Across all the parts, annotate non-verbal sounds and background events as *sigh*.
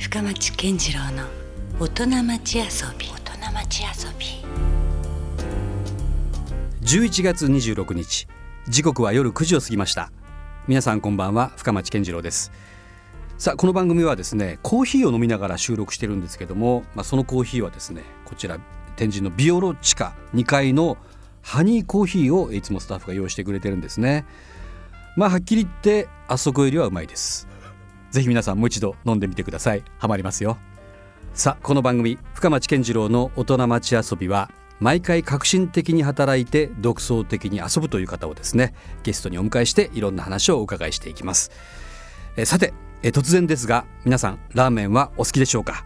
深町健次郎の大人町遊び。大人町遊び。11月26日。時刻は夜9時を過ぎました。皆さんこんばんは。深町健次郎です。さあこの番組はですねコーヒーを飲みながら収録してるんですけども、まあ、そのコーヒーはですねこちら天神のビオロ地下2階のハニーコーヒーをいつもスタッフが用意してくれてるんですね。まあはっきり言ってあそこよりはうまいですぜひ皆さんもう一度飲んでみてください。ハマりますよ。さあこの番組深町健次郎の大人町遊びは毎回革新的に働いて独創的に遊ぶという方をですねゲストにお迎えしていろんな話をお伺いしていきます。えさてえ突然ですが皆さんラーメンはお好きでしょうか？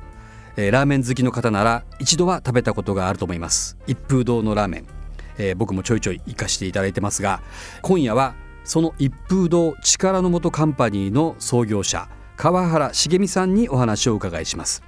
えラーメン好きの方なら一度は食べたことがあると思います。一風堂のラーメン、え僕もちょいちょい行かしていただいてますが今夜はその一風堂力の元カンパニーの創業者川原茂美さんにお話を伺いします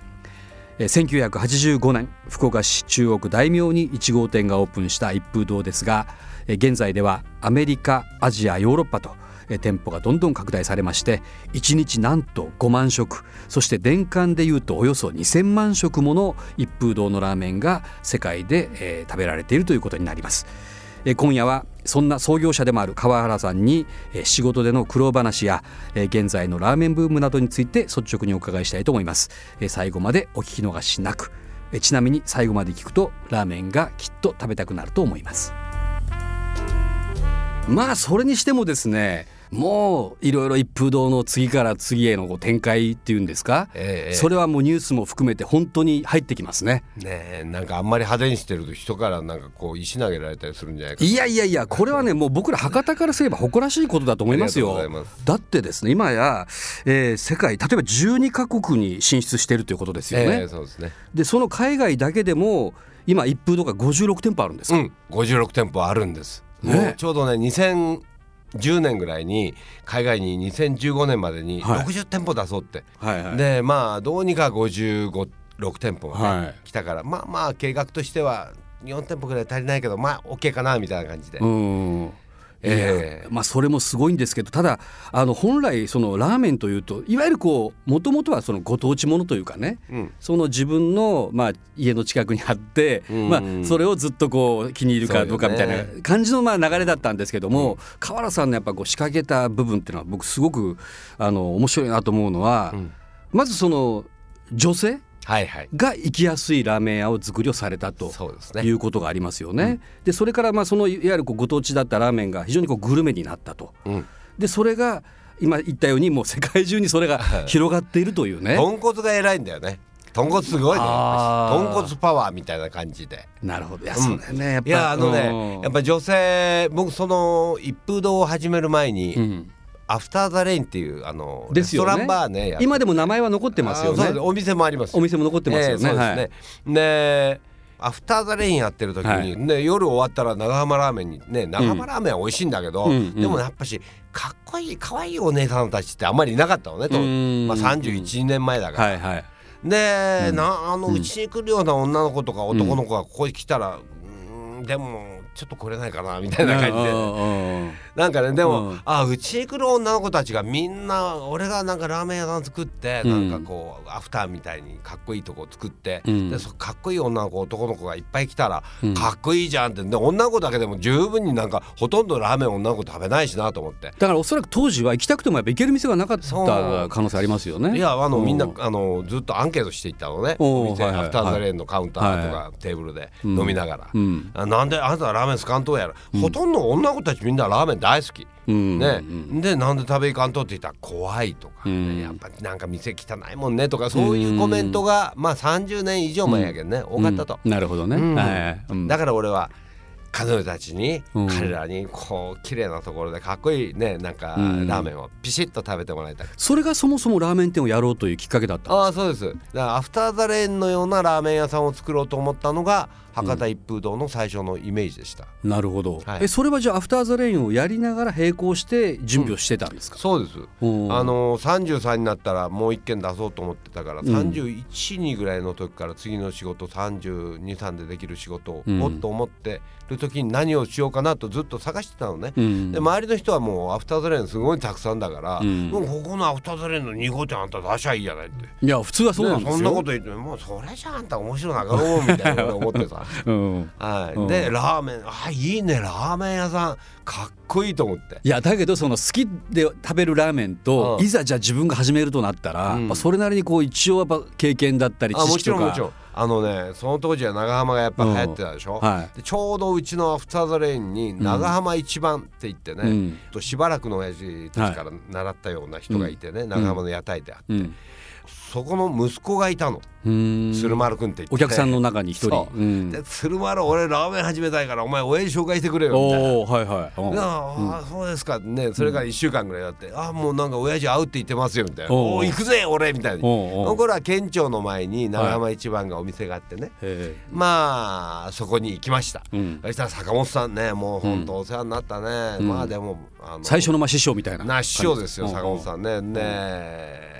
1985年福岡市中央区大名に1号店がオープンした一風堂ですが現在ではアメリカアジアヨーロッパと店舗がどんどん拡大されまして1日なんと5万食そして年間でいうとおよそ2000万食もの一風堂のラーメンが世界で、食べられているということになります。えー今夜はそんな創業者でもある川原さんにえー仕事での苦労話やえー現在のラーメンブームなどについて率直にお伺いしたいと思います。えー最後までお聞き逃しなく。えーちなみに最後まで聞くとラーメンがきっと食べたくなると思います。まあそれにしてもですねもういろいろ一風堂の次から次へのこう展開っていうんですか、ええそれはもうニュースも含めて本当に入ってきますね。ねえなんかあんまり派手にしてると人からなんかこう石投げられたりするんじゃないかいやいやいやこれはねもう僕ら博多からすれば誇らしいことだと思いますよ。だってですね今や、えー世界例えば12カ国に進出してるということですよね、ええそうですね。でその海外だけでも今一風堂が56店舗あるんですか、うん56店舗あるんです、ね。ちょうどね2010年ぐらいに海外に2015年までにはい。60店舗出そうって、はいはい。でまあどうにか55 6店舗がね、はい。来たからまあまあ計画としては4店舗ぐらい足りないけどまあ OK かなみたいな感じで、うんええ。いやまあそれもすごいんですけどただあの本来そのラーメンというといわゆるこうもともとはそのご当地ものというかねうん。その自分の、まあ、家の近くにあって、うん。まあ、それをずっとこう気に入るかどうかみたいな感じのまあ流れだったんですけども、河原さんのやっぱこう仕掛けた部分っていうのは僕すごくあの面白いなと思うのは、うん。まずその女性が行きやすいラーメン屋を作りをされたと。そうですねいうことがありますよね。でそれからまあそのいわゆるこうご当地だったラーメンが非常にこうグルメになったと。うんでそれが今言ったようにもう世界中にそれが広がっているというね。豚骨が偉いんだよね豚骨すごいね豚骨パワーみたいな感じでなるほど。いや、うんね。やっぱいやあのうんねやっぱ女性僕その一風堂を始める前に、うんAfter the Rain っていうあのレストランバーねやって今でも名前は残ってますよね。お店もあります。お店も残ってますよね。ええそうです。ね、はい。で After the Rain やってる時に、はい。ね、夜終わったら長浜ラーメンにね長浜ラーメンは美味しいんだけど、うん。うんでもやっぱしかっこいい可愛いお姉さんたちってあんまりいなかったのねと、うんまあ、31年前だから、はいはい。で、うん。なあのうちに来るような女の子とか男の子がここに来たら、うーんでもちょっと来れないかなみたいな感じで、で。なんかねでも、うん。あうちに来る女の子たちがみんな俺がなんかラーメン屋さん作って、うん。なんかこうアフターみたいにかっこいいとこ作って、うん。でそかっこいい女の子男の子がいっぱい来たら、うん。かっこいいじゃんって。で女の子だけでも十分になんかほとんどラーメン女の子食べないしなと思って。だからおそらく当時は行きたくてもやっぱ行ける店がなかった可能性ありますよね。いやあのみんなうんあのずっとアンケートしていったのね。お店はいはいアフターザレーンのカウンターとか、はテーブルでうん飲みながら、うん。あなんであなたはラーメン好かんとやら、ほとんど女の子たちみんなラーメン大好き、うん。ね。うん。でなんで食べ行かんとって言ったら怖いとか、ねうん。やっぱなんか店汚いもんねとかそういうコメントが、まあ30年以上前やけどね、多かったと、うん。なるほどね。うん。はい。うん。だから俺は彼女たちに、うん。彼らにこう綺麗なところでかっこいいねなんかうん。ラーメンをピシッと食べてもらいたい。それがそもそもラーメン店をやろうというきっかけだった。ああそうです。だからアフターザレーンのようなラーメン屋さんを作ろうと思ったのが博多一風堂の最初のイメージでした、なるほど。はい。えそれはじゃあアフターザレインをやりながら並行して準備をしてたんですか？そうです。うん。あの33になったらもう一軒出そうと思ってたから、うん。31にぐらいの時から次の仕事323でできる仕事をうん。もっと思ってるく時に何をしようかなとずっと探してたのね、うん。で周りの人はもうアフターザレーンすごいたくさんだから、うん。もうここのアフターザレーンの2号店あんた出しゃいいじゃないって。いや普通はそうなんですよ。ねそんなこと言ってもうそれじゃあんた面白なかろうみたいなこと思ってさうんはい、うんでラーメンあいいねラーメン屋さん。かっこいいと思って。いやだけどその好きで食べるラーメンと、うん。いざじゃあ自分が始めるとなったら、うん。まあそれなりにこう一応やっぱ経験だったり知識とか。ちろんもちろん。あのねその当時は長浜がやっぱ流行ってたでしょ、はい。でちょうどうちのアフターザレインに長浜一番って言ってね、うん。としばらくの親父たちから習ったような人がいてね、長浜の屋台であって、うんそこの息子がいたの。鶴丸君って言って。お客さんの中に一人。で鶴丸俺ラーメン始めたいからお前親父紹介してくれよ。みたいな。あーそうですか。ねそれから1週間ぐらいやって、あーもうなんか親父会うって言ってますよみたいな「おうおお行くぜ俺」みたいな。この頃は県庁の前に長浜一番がお店があってね、へまあそこに行きました、えうん。そしたら坂本さんねもう本当お世話になったね、うん。まあでもあの最初のまあ師匠みたいなな師匠ですようん。坂本さんね。ねえ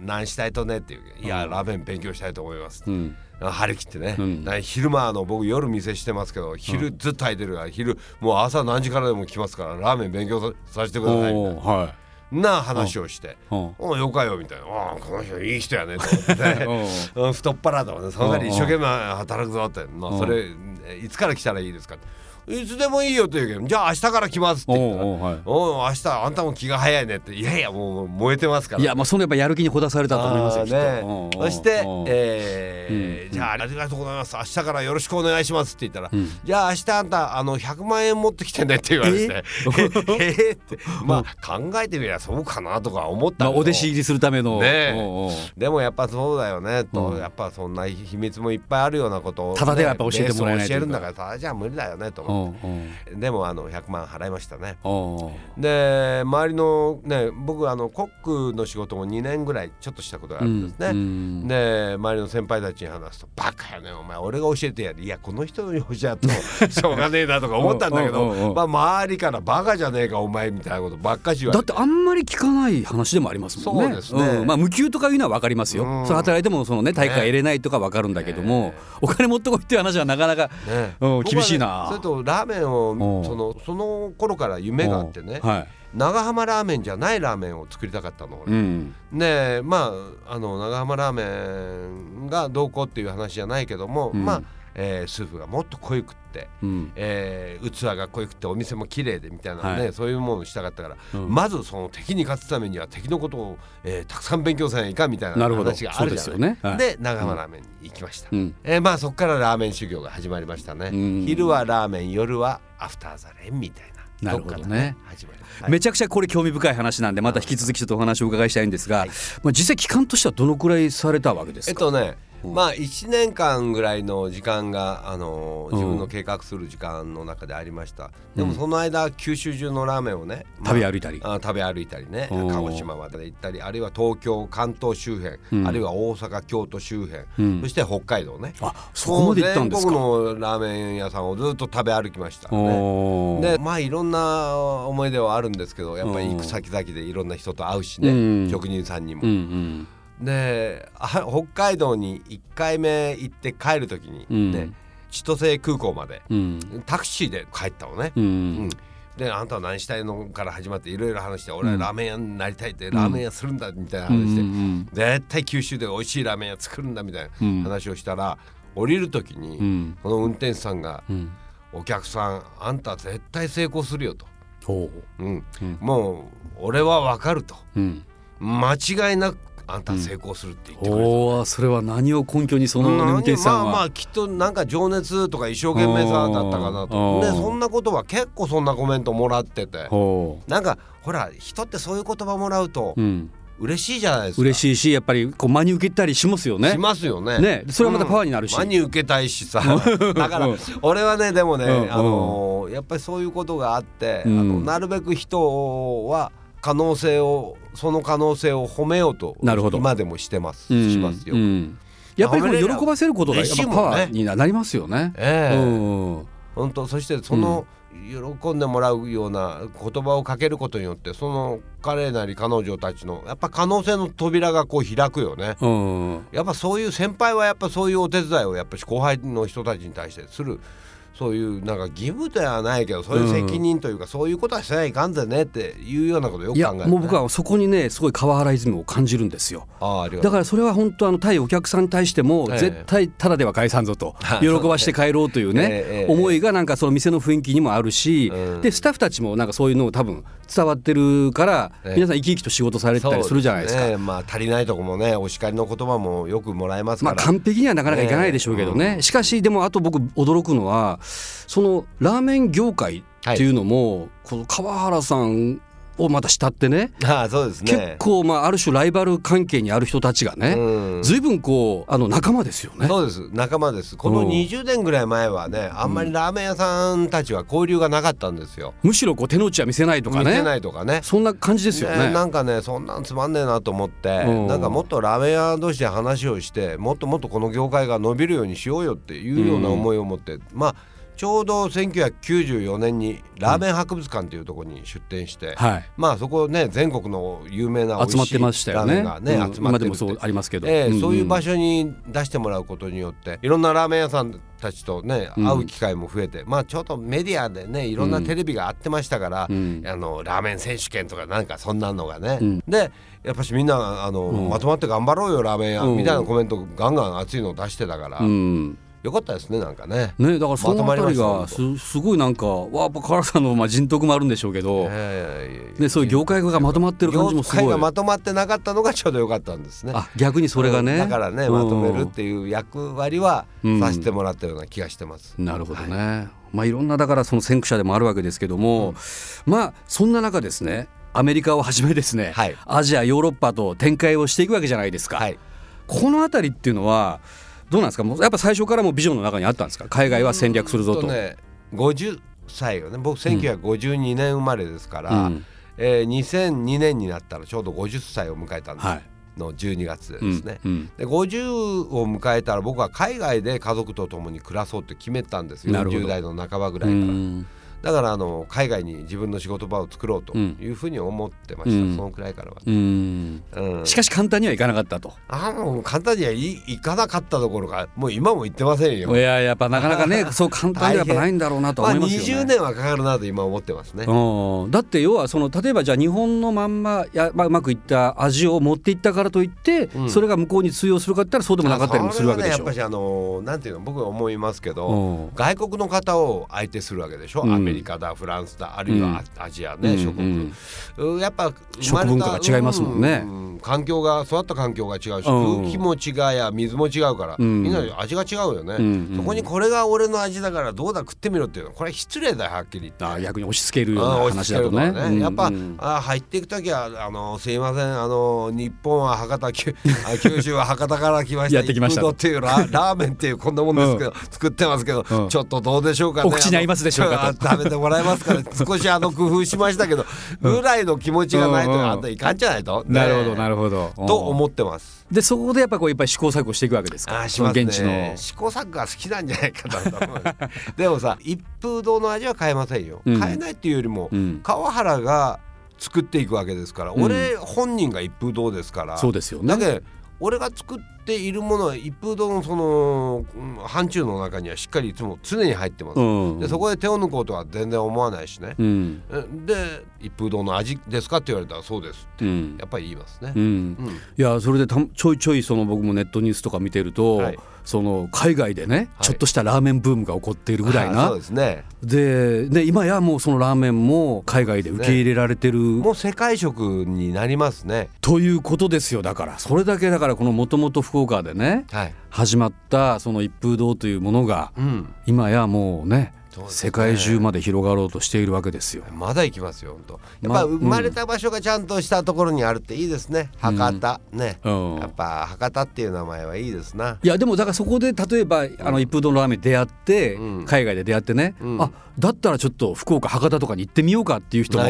何したいとねっていういやラーメン勉強したいと思います、うん。張り切ってね、うん。昼間あの僕夜店してますけど昼ずっと空いてるから昼もう朝何時からでも来ますからラーメン勉強ささせてくださいみたいおーはい。なな話をして。うん「おうよかよ」みたいな「ああこの人いい人やね」と思って *laughs* 太っ腹だもんね。その代わり一生懸命働くぞって「まあ、それいつから来たらいいですか?」いつでもいいよ」と言うけど「じゃあ明日から来ます」ってお言ったらうおうはい。おう明日あんたも気が早いねっていやいやもう燃えてますから。いやまあそのやっぱやる気にほだされたと思いますよね。そしてうん、えーうんじゃあありがとうございます。明日からよろしくお願いしますって言ったら、ん。じゃあ明日あんたあの100万円持ってきてねって言われてえ *laughs* えって。まあ考えてみればそうかなとか思ったお弟子入りするための。ねでもやっぱそうだよねと、うん。やっぱそんな秘密もいっぱいあるようなことを、ただではやっぱ教えてもらえない教えるんだからさじゃあ無理だよねと。おでもあの100万払いましたね。で周りのね僕あのコックの仕事も2年ぐらいちょっとしたことがあるんですね、うんで周りの先輩たちに話すと「バカよねお前俺が教えてやる」いやこの人に教えてもしょうがねえなとか思ったんだけどまあ周りから「バカじゃねえかお前」みたいなことばっかし言われだっててあんまり聞かない話でもありますもんね。そうですね。ん。まあ無給とかいうのは分かりますよ。うん。その働いてもそのね大会入れないとか分かるんだけども、ね。お金持ってこいっていう話はなかなか、ね。うん厳しいな。ねそれとラーメンをうんそのその頃から夢があってねはい。長浜ラーメンじゃないラーメンを作りたかったの俺。うん。でまああの長浜ラーメンがどうこうっていう話じゃないけども、うんまあ、えースープがもっと濃ゆくうん。えー器が濃ゆくてお店も綺麗でみたいなね、はい。そういうものをしたかったから、うん。まずその敵に勝つためには敵のことを、えーたくさん勉強せないかんみたいな話があるじゃない。ですよね。はい。で長浜ラーメンに行きました、うん。えーまあそこからラーメン修行が始まりましたね、うん。昼はラーメン夜はアフターザレンみたいな。なるほどね。めちゃくちゃこれ興味深い話なんでまた引き続きちょっとお話をお伺いしたいんですが、まあ実際期間としてはどのくらいされたわけですか？えっとね、まあ1年間ぐらいの時間があの自分の計画する時間の中でありました、でもその間九州中のラーメンをね、まあ食べ歩いたり。あ食べ歩いたりね。うん鹿児島まで行ったりあるいは東京関東周辺、うん。あるいは大阪京都周辺、うん。そして北海道ね。あそこまで行ったんですか？のラーメン屋さんをずっと食べ歩きました、ね、でまあいろんな思い出はあるんですけどやっぱり行く先々でいろんな人と会うしね、うん。職人さんにも。うんうん。であ *laughs* 北海道に1回目行って帰る時にうんね、千歳空港までうん。タクシーで帰ったのね。ううんん。であんたは何したいのから始まっていろいろ話して俺はうんラーメン屋になりたいって、ラーメン屋するんだみたいなうん話して、うん絶対九州で美味しいラーメン屋作るんだみたいうんな話をしたら、降りる時に、うん。この運転手さんがうん。「お客さんあんた絶対成功するよ」と。ほう。うんうんもう俺はわかるとうん。間違いなくあんた成功するって言ってくれた、おお、それは何を根拠にその運転手さんは？まあまあきっとなんか情熱とか一生懸命さだったかなあとーでそんなことは結構そんなコメントもらってて。ほなんかほら人ってそういう言葉もらうとう。うん。嬉しいじゃないですか。嬉しいし、やっぱりこう真に受けたりしますよね。し。ますよね。ね。それはまたパワーになるし。うん。真に受けたいしさ。だからうん俺はねでもね、うん。あのーやっぱりそういうことがあって、うん。あのなるべく人は可能性をその可能性を褒めようと今でもしてます、うんしますよ、うんやっぱりこの喜ばせることがやっぱパワーになりますよね。ええうん。本当そしてその喜んでもらうような言葉をかけることによってその彼なり彼女たちのやっぱ可能性の扉がこう開くよね。うん。やっぱそういう先輩はやっぱそういうお手伝いをやっぱし後輩の人たちに対してするそういうなんか義務ではないけどそういう責任というか、そういうことはしないかんぜねっていうようなことをよくい考えて、ね、やもう僕はそこにねすごい川原イズムを感じるんですよ。ああありがとう。だからそれは本当あの対お客さんに対してもええ。絶対ただでは返さんぞとはい。喜ばして帰ろうというね *laughs* ええ思いがなんかその店の雰囲気にもあるしうん。でスタッフたちもなんかそういうのを多分伝わってるからええ。皆さん生き生きと仕事されてたりするじゃないですか。ね。まあ足りないとこもねお叱りの言葉もよくもらえますから、まあ完璧にはなかなかいかないでしょうけどね、しかしでもあと僕驚くのはそのラーメン業界っていうのも、この川原さんをまた慕ってね。ああそうですね。結構まあある種ライバル関係にある人たちがね、うん。随分こうあの仲間ですよね。そうです。仲間です。このうん。20年ぐらい前はねあんまりラーメン屋さんたちは交流がなかったんですよ、むしろこう手の内は見せないとか見せねないとかね。そんな感じですよね。ねなんかねそんなんつまんねえなと思ってうん。なんかもっとラーメン屋同士で話をしてもっともっとこの業界が伸びるようにしようよっていうような思いを持って、まあちょうど1994年にラーメン博物館というところに出店して、はい。まあそこね全国の有名な集まってましたよね。ラーメンがね、うん。集まってるって。今でもそうありますけど、ええんん。そういう場所に出してもらうことによっていろんなラーメン屋さんたちとねうん。会う機会も増えて、まあちょっとメディアでねいろんなテレビがあってましたから、うん。あのラーメン選手権とかなんかそんなのがね、うん。でやっぱしみんなあの、うん。まとまって頑張ろうよラーメン屋、うん。みたいなコメントガンガン熱いのを出してたから、うんよかったですねなんかね。ね、だからそのあたりがすすすごいなんかわやっぱ唐さんのまあ人徳もあるんでしょうけど、ええね、そういう業界がまとまってる感じもすごい。業界がまとまってなかったのがちょうどよかったんですね。あ逆にそれがね、だからねまとめるっていう役割はうん。させてもらったような気がしてます。なるほどね、まあいろんなだからその先駆者でもあるわけですけども、まあそんな中ですねアメリカをはじめですね、はい。アジアヨーロッパと展開をしていくわけじゃないですか、はい。このあたりっていうのはどうなんですか？もうやっぱ最初からもうビジョンの中にあったんですか？海外は戦略するぞと。うんね50歳よね。僕1952年生まれですから、うん。えー2002年になったらちょうど50歳を迎えたんです、はい。の12月うんですね。うん。で50を迎えたら僕は海外で家族と共に暮らそうって決めたんです。なるほど。40代の半ばぐらういから。んだからあの海外に自分の仕事場を作ろうというふうに思ってました、うんそのくらいからは。うんうん、しかし簡単にはいかなかったと。あもう簡単にはいいかなかったどころかもう今も言ってませんよ。いややっぱなかなかね *laughs* そう簡単ではやっぱないんだろうなとまあ思いますよね。20年はかかるなと今思ってますね。うんだって要はその例えばじゃあ日本のまんまや、まあ、うまくいった味を持っていったからといって、うんそれが向こうに通用するかって言ったらそうでもなかったりもするわけでしょねやっぱ。りあのなんていうの僕は思いますけど、うん外国の方を相手するわけでしょ、うんアメリカだフランスだあるいはアジアね、うん諸国、うんやっぱ食文化が違いますもんね。うん環境が育った環境が違うし、うん。空気も違うや水も違うから、うん。みんな味が違うよね、うんそこにこれが俺の味だからどうだ食ってみろっていうの。はこれは失礼だよはっきり言って。あ逆に押し付けるような話だとね。やっぱ、うんあ入っていく時はあのすいませんあの日本は博多 *laughs* 九州は博多から来ました。やってきました。っていうララーメンっていうこんなもんですけど、作ってますけど、うん。ちょっとどうでしょうかね。お口に合いますでしょうかとあの食べてもらえますかね *laughs* 少しあの工夫しましたけどぐらいの気持ちがないと、あんたいかんじゃないと、なるほどなるるほど。と思ってます。でそこでやっぱこうやっぱり試行錯誤していくわけですか？あーしますね。現地の。試行錯誤が好きなんじゃないかなと思う。*laughs* でもさ一風堂の味は変えませんよ、うん。変えないっていうよりも、うん。川原が作っていくわけですから、うん。俺本人が一風堂ですから。そうですよね。だ。けど俺が作っているものは一風堂のそのうん範疇の中にはしっかりいつも常に入ってます、うん。でそこで手を抜こうとは全然思わないしね、うん。えで一風堂の味ですかって言われたらそうですってうん。やっぱり言いますね、いやそれでたちょいちょいその僕もネットニュースとか見てると、はい。その海外でね、はい。ちょっとしたラーメンブームが起こっているぐらいあなそうですね。でで今やもうそのラーメンも海外で受け入れられてる、もう世界食になりますね。ということですよ。だからそれだけだからこのもともと福岡でねはい、始まったその一風堂というものがうん、今やもうね世界中まで広がろうとしているわけですよ。まだ行きますよ本当。やっまぱ生まれた場所がちゃんとしたところにあるっていいですね。博多、ね。うん。やっぱ博多っていう名前はいいですな。いやでもだからそこで例えばあの一風堂のラーメン出会って、うん。海外で出会ってね、うん。あだったらちょっと福岡博多とかに行ってみようかっていう人も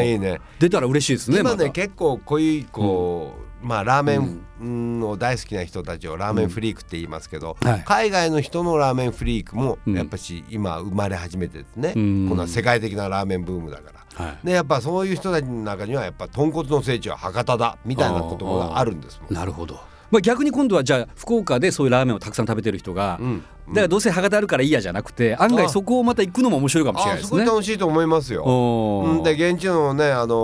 出たら嬉しいですね今ね結構こういうこう、まあラーメンうん。を大好きな人たちをラーメンフリークって言いますけど、はい。海外の人のラーメンフリークもうん。やっぱし今生まれ始めてですね、うん。この世界的なラーメンブームだから。はい。でやっぱそういう人たちの中にはやっぱ豚骨の聖地は博多だみたいな言葉があるんですもん。なるほど、まあ、逆に今度はじゃあ福岡でそういうラーメンをたくさん食べてる人が、うん。だからどうせ博多あるからいいやじゃなくて案外そこをまた行くのも面白いかもしれないですね。あすごい楽しいと思いますよ。うん。で現地のねあの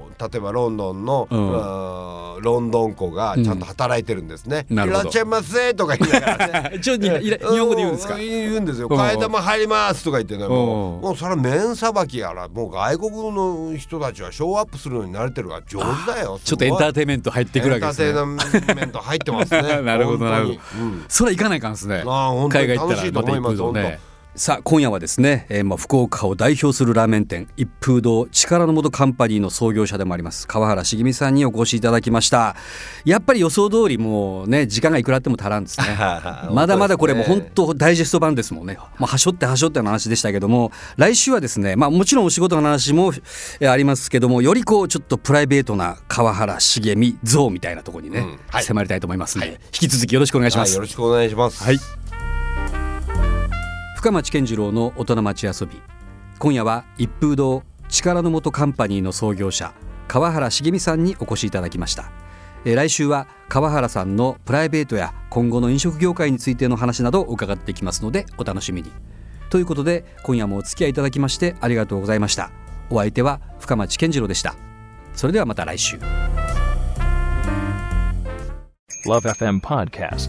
ー例えばロンドンの、うん。ロンドン子がちゃんと働いてるんですね。うんいらっしゃいませとか言いながらね。*laughs* 一応にいら日本語で言うんですか？う言うんですよ。うん替え玉入りますとか言ってね、もうもうそれは面さばきやら、もう外国の人たちはショーアップするのに慣れてるから上手だよ。*laughs* ちょっとエンターイテインメント入ってくるわけですね。*laughs* エンターテインメント入ってますね。なるほどなるほど。うん。それは行かないかんですね。あー本当に海外行った楽しいと思います一風堂ねさあ今夜はですね、えーまあ、福岡を代表するラーメン店一風堂力の元カンパニーの創業者でもあります川原茂美さんにお越しいただきました。やっぱり予想通りもうね時間がいくらあっても足らんですね。まだまだこれもう本当ダイジェスト版ですもんね。もうはしょってはしょっての話でしたけども来週はですねまあもちろんお仕事の話もえーありますけどもよりこうちょっとプライベートな川原茂美像みたいなところにね、うん。はい。迫りたいと思いますので、引き続きよろしくお願いしまはい、すよろしくお願いします。はい。深町健次郎の大人町遊び。今夜は一風堂力の元カンパニーの創業者川原茂美さんにお越しいただきました。えー来週は川原さんのプライベートや今後の飲食業界についての話などを伺っていきますのでお楽しみに。ということで今夜もお付き合いいただきましてありがとうございました。お相手は深町健次郎でした。それではまた来週。Love FM Podcast.